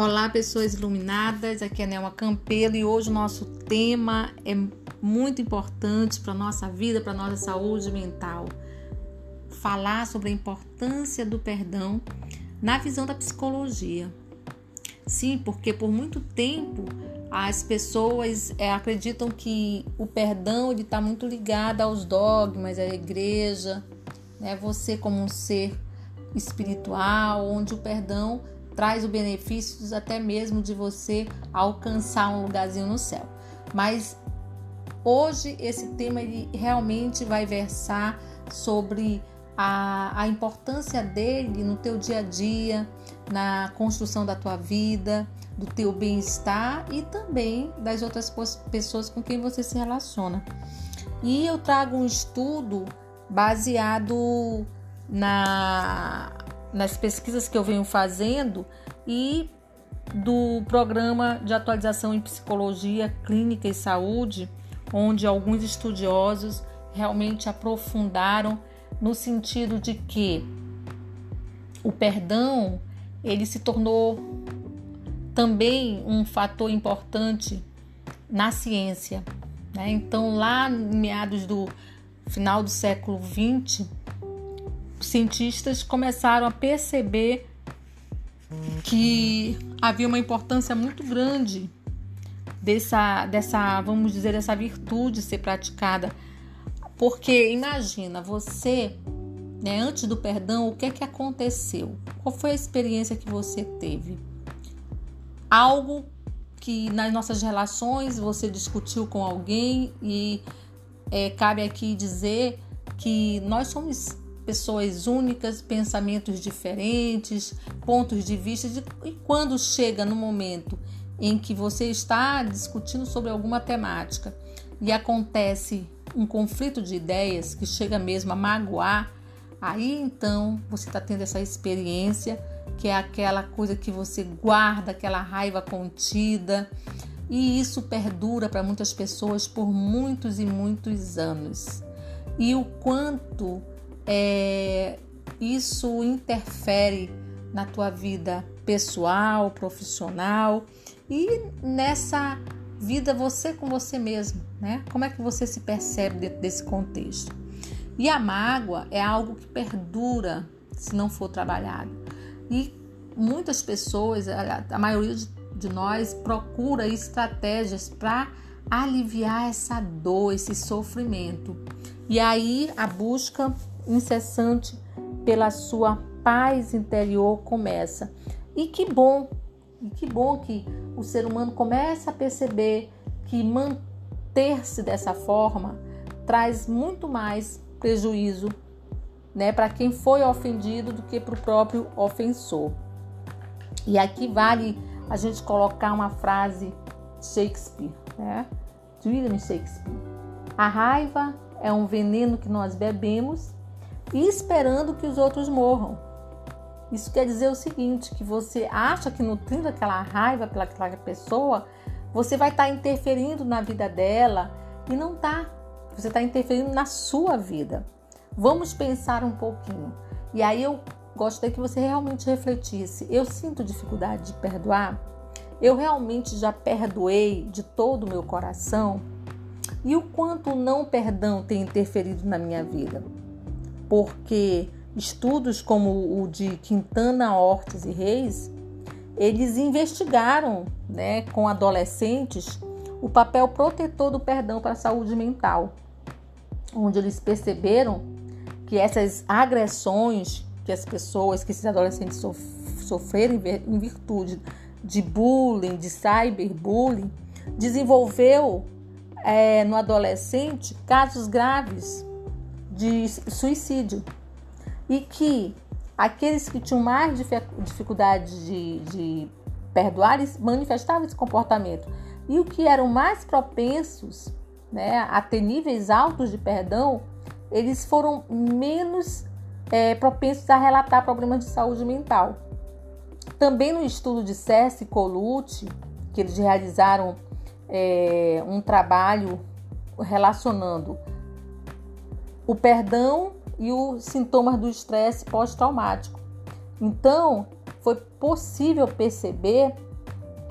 Olá, pessoas iluminadas. Aqui é Nelma Campelo e hoje o nosso tema é muito importante para nossa vida, para nossa saúde mental. Falar sobre a importância do perdão na visão da psicologia. Sim, porque por muito tempo as pessoas é, acreditam que o perdão está muito ligado aos dogmas, à igreja, né? Você como um ser espiritual, onde o perdão traz o benefício até mesmo de você alcançar um lugarzinho no céu. Mas hoje esse tema ele realmente vai versar sobre a, a importância dele no teu dia a dia, na construção da tua vida, do teu bem-estar e também das outras pessoas com quem você se relaciona. E eu trago um estudo baseado na nas pesquisas que eu venho fazendo e do programa de atualização em psicologia clínica e saúde, onde alguns estudiosos realmente aprofundaram no sentido de que o perdão ele se tornou também um fator importante na ciência. Né? Então, lá em meados do final do século XX, cientistas começaram a perceber que havia uma importância muito grande dessa, dessa, vamos dizer, dessa virtude ser praticada. Porque imagina, você, né, antes do perdão, o que é que aconteceu? Qual foi a experiência que você teve? Algo que nas nossas relações você discutiu com alguém e é, cabe aqui dizer que nós somos pessoas únicas, pensamentos diferentes, pontos de vista. De, e quando chega no momento em que você está discutindo sobre alguma temática e acontece um conflito de ideias que chega mesmo a magoar, aí então você está tendo essa experiência que é aquela coisa que você guarda, aquela raiva contida. E isso perdura para muitas pessoas por muitos e muitos anos. E o quanto é, isso interfere na tua vida pessoal, profissional e nessa vida você com você mesmo, né? Como é que você se percebe dentro desse contexto? E a mágoa é algo que perdura se não for trabalhado. E muitas pessoas, a maioria de nós, procura estratégias para aliviar essa dor, esse sofrimento. E aí a busca incessante pela sua paz interior começa. E que bom, e que bom que o ser humano começa a perceber que manter-se dessa forma traz muito mais prejuízo né, para quem foi ofendido do que para o próprio ofensor. E aqui vale a gente colocar uma frase Shakespeare, né? De William Shakespeare. A raiva é um veneno que nós bebemos esperando que os outros morram. Isso quer dizer o seguinte, que você acha que nutrindo aquela raiva pelaquela pessoa, você vai estar tá interferindo na vida dela e não está. Você está interferindo na sua vida. Vamos pensar um pouquinho. E aí eu gostaria que você realmente refletisse. Eu sinto dificuldade de perdoar? Eu realmente já perdoei de todo o meu coração? E o quanto o não perdão tem interferido na minha vida? Porque estudos como o de Quintana, Ortiz e Reis, eles investigaram né, com adolescentes o papel protetor do perdão para a saúde mental, onde eles perceberam que essas agressões que as pessoas, que esses adolescentes sofreram em virtude de bullying, de cyberbullying, desenvolveu é, no adolescente casos graves de suicídio e que aqueles que tinham mais dificuldade de, de perdoar manifestavam esse comportamento e o que eram mais propensos né, a ter níveis altos de perdão, eles foram menos é, propensos a relatar problemas de saúde mental. Também no estudo de César e Colucci, que eles realizaram é, um trabalho relacionando o perdão e os sintomas do estresse pós-traumático. Então, foi possível perceber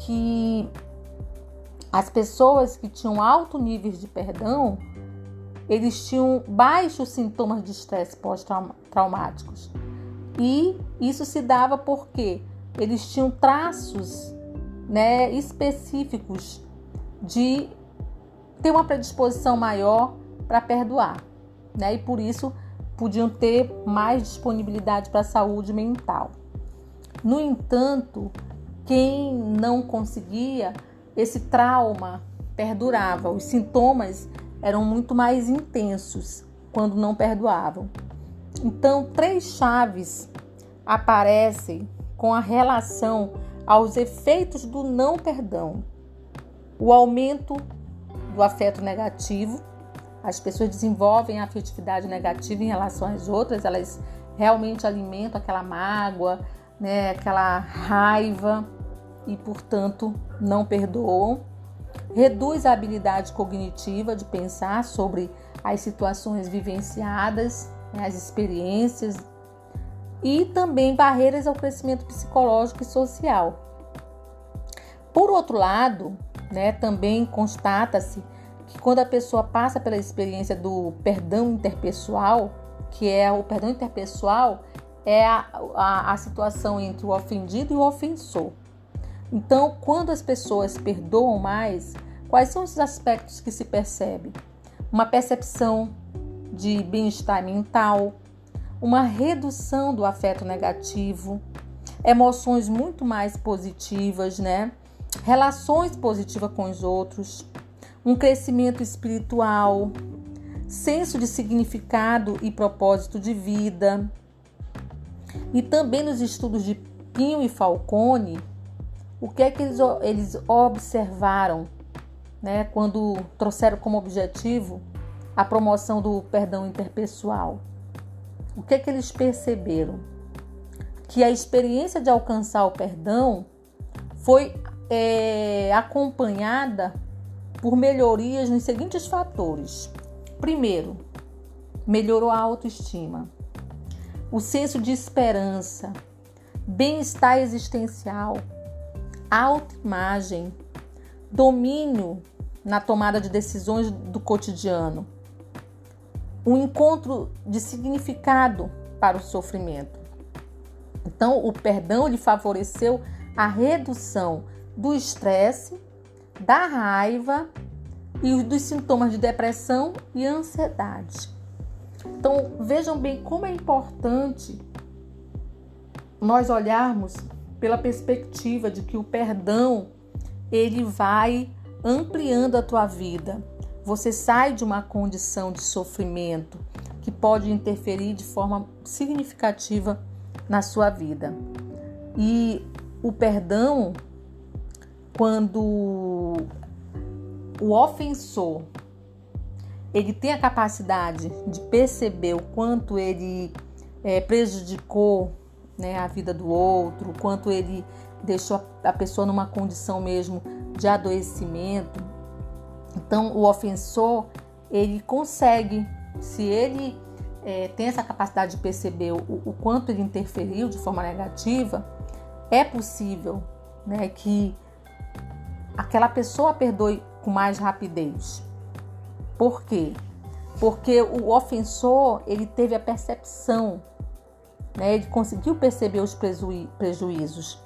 que as pessoas que tinham alto nível de perdão, eles tinham baixos sintomas de estresse pós-traumáticos. E isso se dava porque eles tinham traços né, específicos de ter uma predisposição maior para perdoar. Né? E por isso podiam ter mais disponibilidade para a saúde mental. No entanto, quem não conseguia, esse trauma perdurava, os sintomas eram muito mais intensos quando não perdoavam. Então, três chaves aparecem com a relação aos efeitos do não perdão: o aumento do afeto negativo. As pessoas desenvolvem a afetividade negativa em relação às outras, elas realmente alimentam aquela mágoa, né, aquela raiva e, portanto, não perdoam. Reduz a habilidade cognitiva de pensar sobre as situações vivenciadas, né, as experiências e também barreiras ao crescimento psicológico e social. Por outro lado, né, também constata-se quando a pessoa passa pela experiência do perdão interpessoal, que é o perdão interpessoal, é a, a, a situação entre o ofendido e o ofensor. Então, quando as pessoas perdoam mais, quais são os aspectos que se percebe? Uma percepção de bem-estar mental, uma redução do afeto negativo, emoções muito mais positivas, né? Relações positivas com os outros, um crescimento espiritual, senso de significado e propósito de vida, e também nos estudos de Pinho e Falcone, o que é que eles, eles observaram né, quando trouxeram como objetivo a promoção do perdão interpessoal? O que é que eles perceberam? Que a experiência de alcançar o perdão foi é, acompanhada por melhorias nos seguintes fatores. Primeiro, melhorou a autoestima o senso de esperança, bem-estar existencial, autoimagem, domínio na tomada de decisões do cotidiano, um encontro de significado para o sofrimento. Então, o perdão lhe favoreceu a redução do estresse, da raiva e dos sintomas de depressão e ansiedade. Então vejam bem como é importante nós olharmos pela perspectiva de que o perdão ele vai ampliando a tua vida. Você sai de uma condição de sofrimento que pode interferir de forma significativa na sua vida. E o perdão, quando o ofensor ele tem a capacidade de perceber o quanto ele é, prejudicou né, a vida do outro, o quanto ele deixou a pessoa numa condição mesmo de adoecimento. Então, o ofensor ele consegue, se ele é, tem essa capacidade de perceber o, o, quanto ele interferiu de forma negativa, é possível né, que aquela pessoa perdoe com mais rapidez. Por quê? Porque o ofensor ele teve a percepção, né? ele conseguiu perceber os prejuízos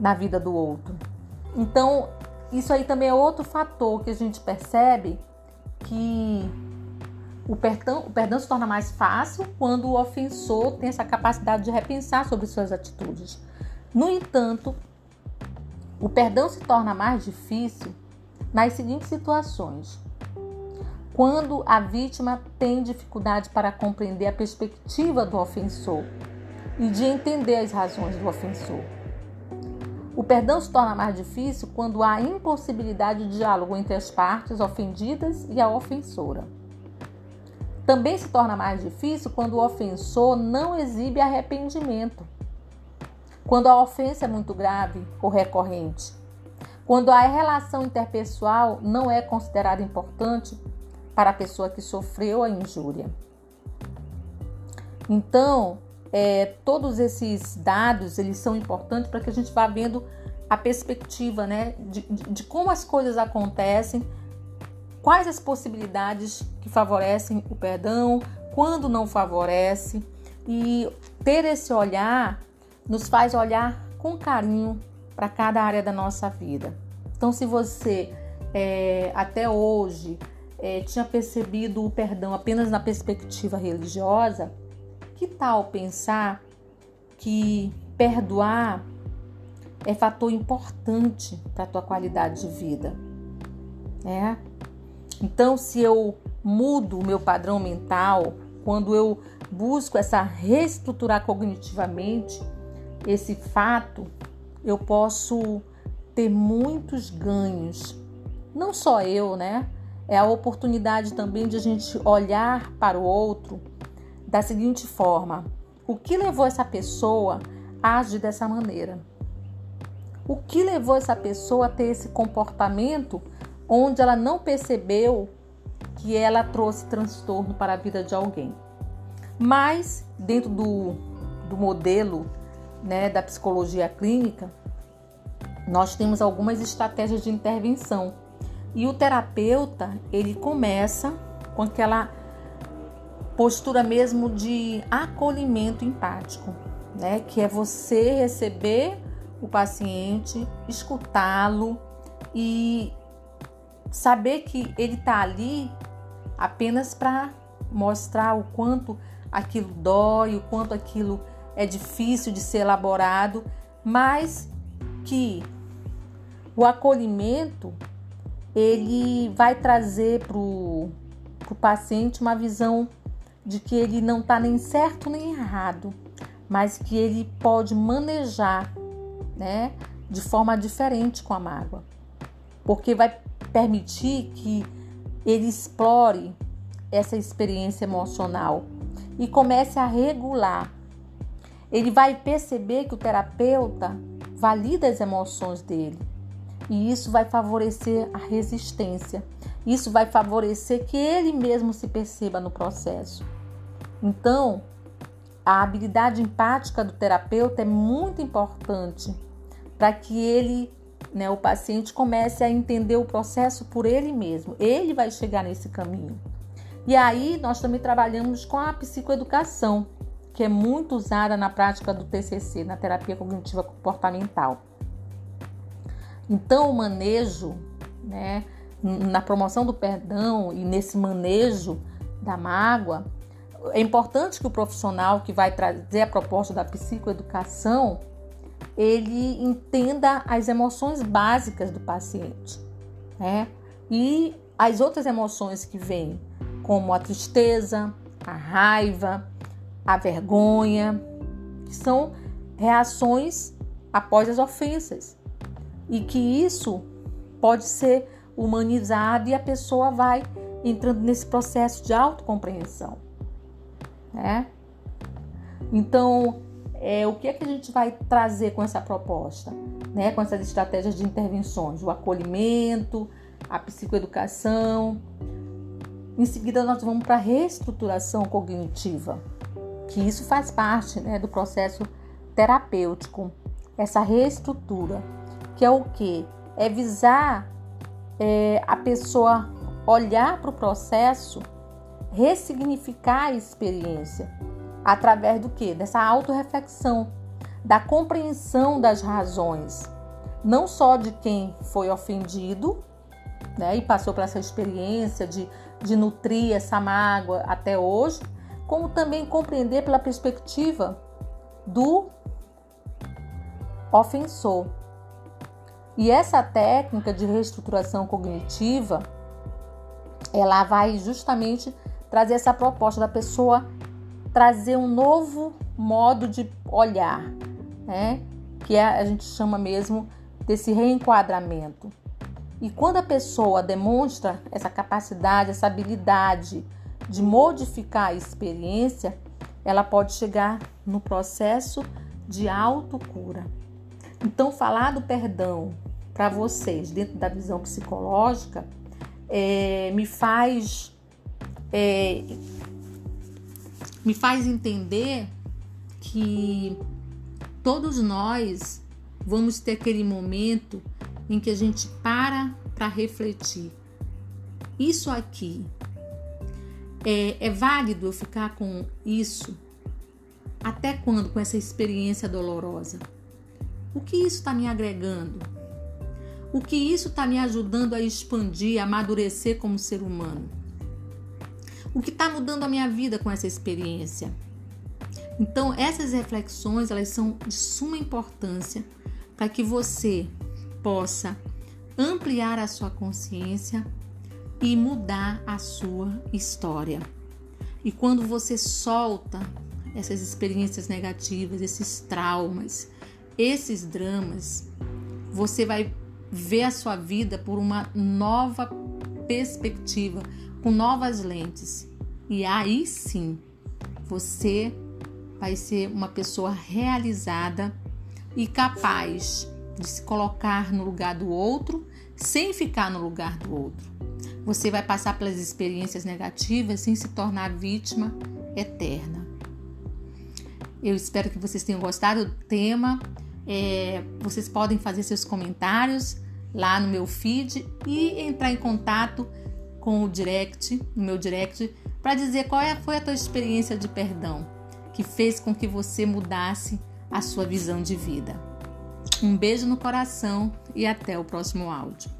na vida do outro. Então, isso aí também é outro fator que a gente percebe que o perdão, o perdão se torna mais fácil quando o ofensor tem essa capacidade de repensar sobre suas atitudes. No entanto, o perdão se torna mais difícil nas seguintes situações: quando a vítima tem dificuldade para compreender a perspectiva do ofensor e de entender as razões do ofensor. O perdão se torna mais difícil quando há impossibilidade de diálogo entre as partes ofendidas e a ofensora. Também se torna mais difícil quando o ofensor não exibe arrependimento, quando a ofensa é muito grave ou recorrente, quando a relação interpessoal não é considerada importante para a pessoa que sofreu a injúria. Então, é, todos esses dados eles são importantes para que a gente vá vendo a perspectiva, né, de, de, de como as coisas acontecem, quais as possibilidades que favorecem o perdão, quando não favorece, e ter esse olhar nos faz olhar com carinho para cada área da nossa vida. Então, se você é, até hoje é, tinha percebido o perdão apenas na perspectiva religiosa, que tal pensar que perdoar é fator importante para a tua qualidade de vida? É? Então, se eu mudo o meu padrão mental, quando eu busco essa reestruturar cognitivamente esse fato, eu posso ter muitos ganhos. Não só eu, né? É a oportunidade também de a gente olhar para o outro da seguinte forma: o que levou essa pessoa a agir dessa maneira? O que levou essa pessoa a ter esse comportamento onde ela não percebeu que ela trouxe transtorno para a vida de alguém? Mas, dentro do, do modelo né, da psicologia clínica, nós temos algumas estratégias de intervenção. E o terapeuta, ele começa com aquela postura mesmo de acolhimento empático, né? Que é você receber o paciente, escutá-lo e saber que ele está ali apenas para mostrar o quanto aquilo dói, o quanto aquilo é difícil de ser elaborado, mas que o acolhimento ele vai trazer para o paciente uma visão de que ele não está nem certo nem errado, mas que ele pode manejar né, de forma diferente com a mágoa, porque vai permitir que ele explore essa experiência emocional e comece a regular. Ele vai perceber que o terapeuta valida as emoções dele e isso vai favorecer a resistência. Isso vai favorecer que ele mesmo se perceba no processo. Então, a habilidade empática do terapeuta é muito importante para que ele, né, o paciente, comece a entender o processo por ele mesmo. Ele vai chegar nesse caminho. E aí nós também trabalhamos com a psicoeducação, que é muito usada na prática do TCC, na terapia cognitiva comportamental. Então, o manejo, né, na promoção do perdão e nesse manejo da mágoa, é importante que o profissional que vai trazer a proposta da psicoeducação ele entenda as emoções básicas do paciente, né? E as outras emoções que vêm, como a tristeza, a raiva, a vergonha, que são reações após as ofensas. E que isso pode ser humanizado e a pessoa vai entrando nesse processo de autocompreensão né? Então, é, o que é que a gente vai trazer com essa proposta, né? Com essas estratégias de intervenções, o acolhimento, a psicoeducação. Em seguida, nós vamos para a reestruturação cognitiva, que isso faz parte né, do processo terapêutico, essa reestrutura, que é o que? É visar é, a pessoa olhar para o processo ressignificar a experiência através do que? Dessa autorreflexão, da compreensão das razões, não só de quem foi ofendido, né, e passou por essa experiência de, de nutrir essa mágoa até hoje, como também compreender pela perspectiva do ofensor. E essa técnica de reestruturação cognitiva, ela vai justamente trazer essa proposta da pessoa trazer um novo modo de olhar, né? Que é, a gente chama mesmo desse reenquadramento. E quando a pessoa demonstra essa capacidade, essa habilidade de modificar a experiência, ela pode chegar no processo de autocura. Então, falar do perdão para vocês dentro da visão psicológica é, me faz é, me faz entender que todos nós vamos ter aquele momento em que a gente para para refletir. Isso aqui é, é válido eu ficar com isso? Até quando com essa experiência dolorosa? O que isso está me agregando? O que isso está me ajudando a expandir, a amadurecer como ser humano? O que está mudando a minha vida com essa experiência? Então, essas reflexões elas são de suma importância para que você possa ampliar a sua consciência e mudar a sua história. E quando você solta essas experiências negativas, esses traumas, esses dramas, você vai ver a sua vida por uma nova perspectiva, com novas lentes. E aí sim, você vai ser uma pessoa realizada e capaz de se colocar no lugar do outro sem ficar no lugar do outro. Você vai passar pelas experiências negativas sem se tornar vítima eterna. Eu espero que vocês tenham gostado do tema. É, vocês podem fazer seus comentários lá no meu feed e entrar em contato com o direct, no meu direct, para dizer qual é, foi a tua experiência de perdão que fez com que você mudasse a sua visão de vida. Um beijo no coração e até o próximo áudio.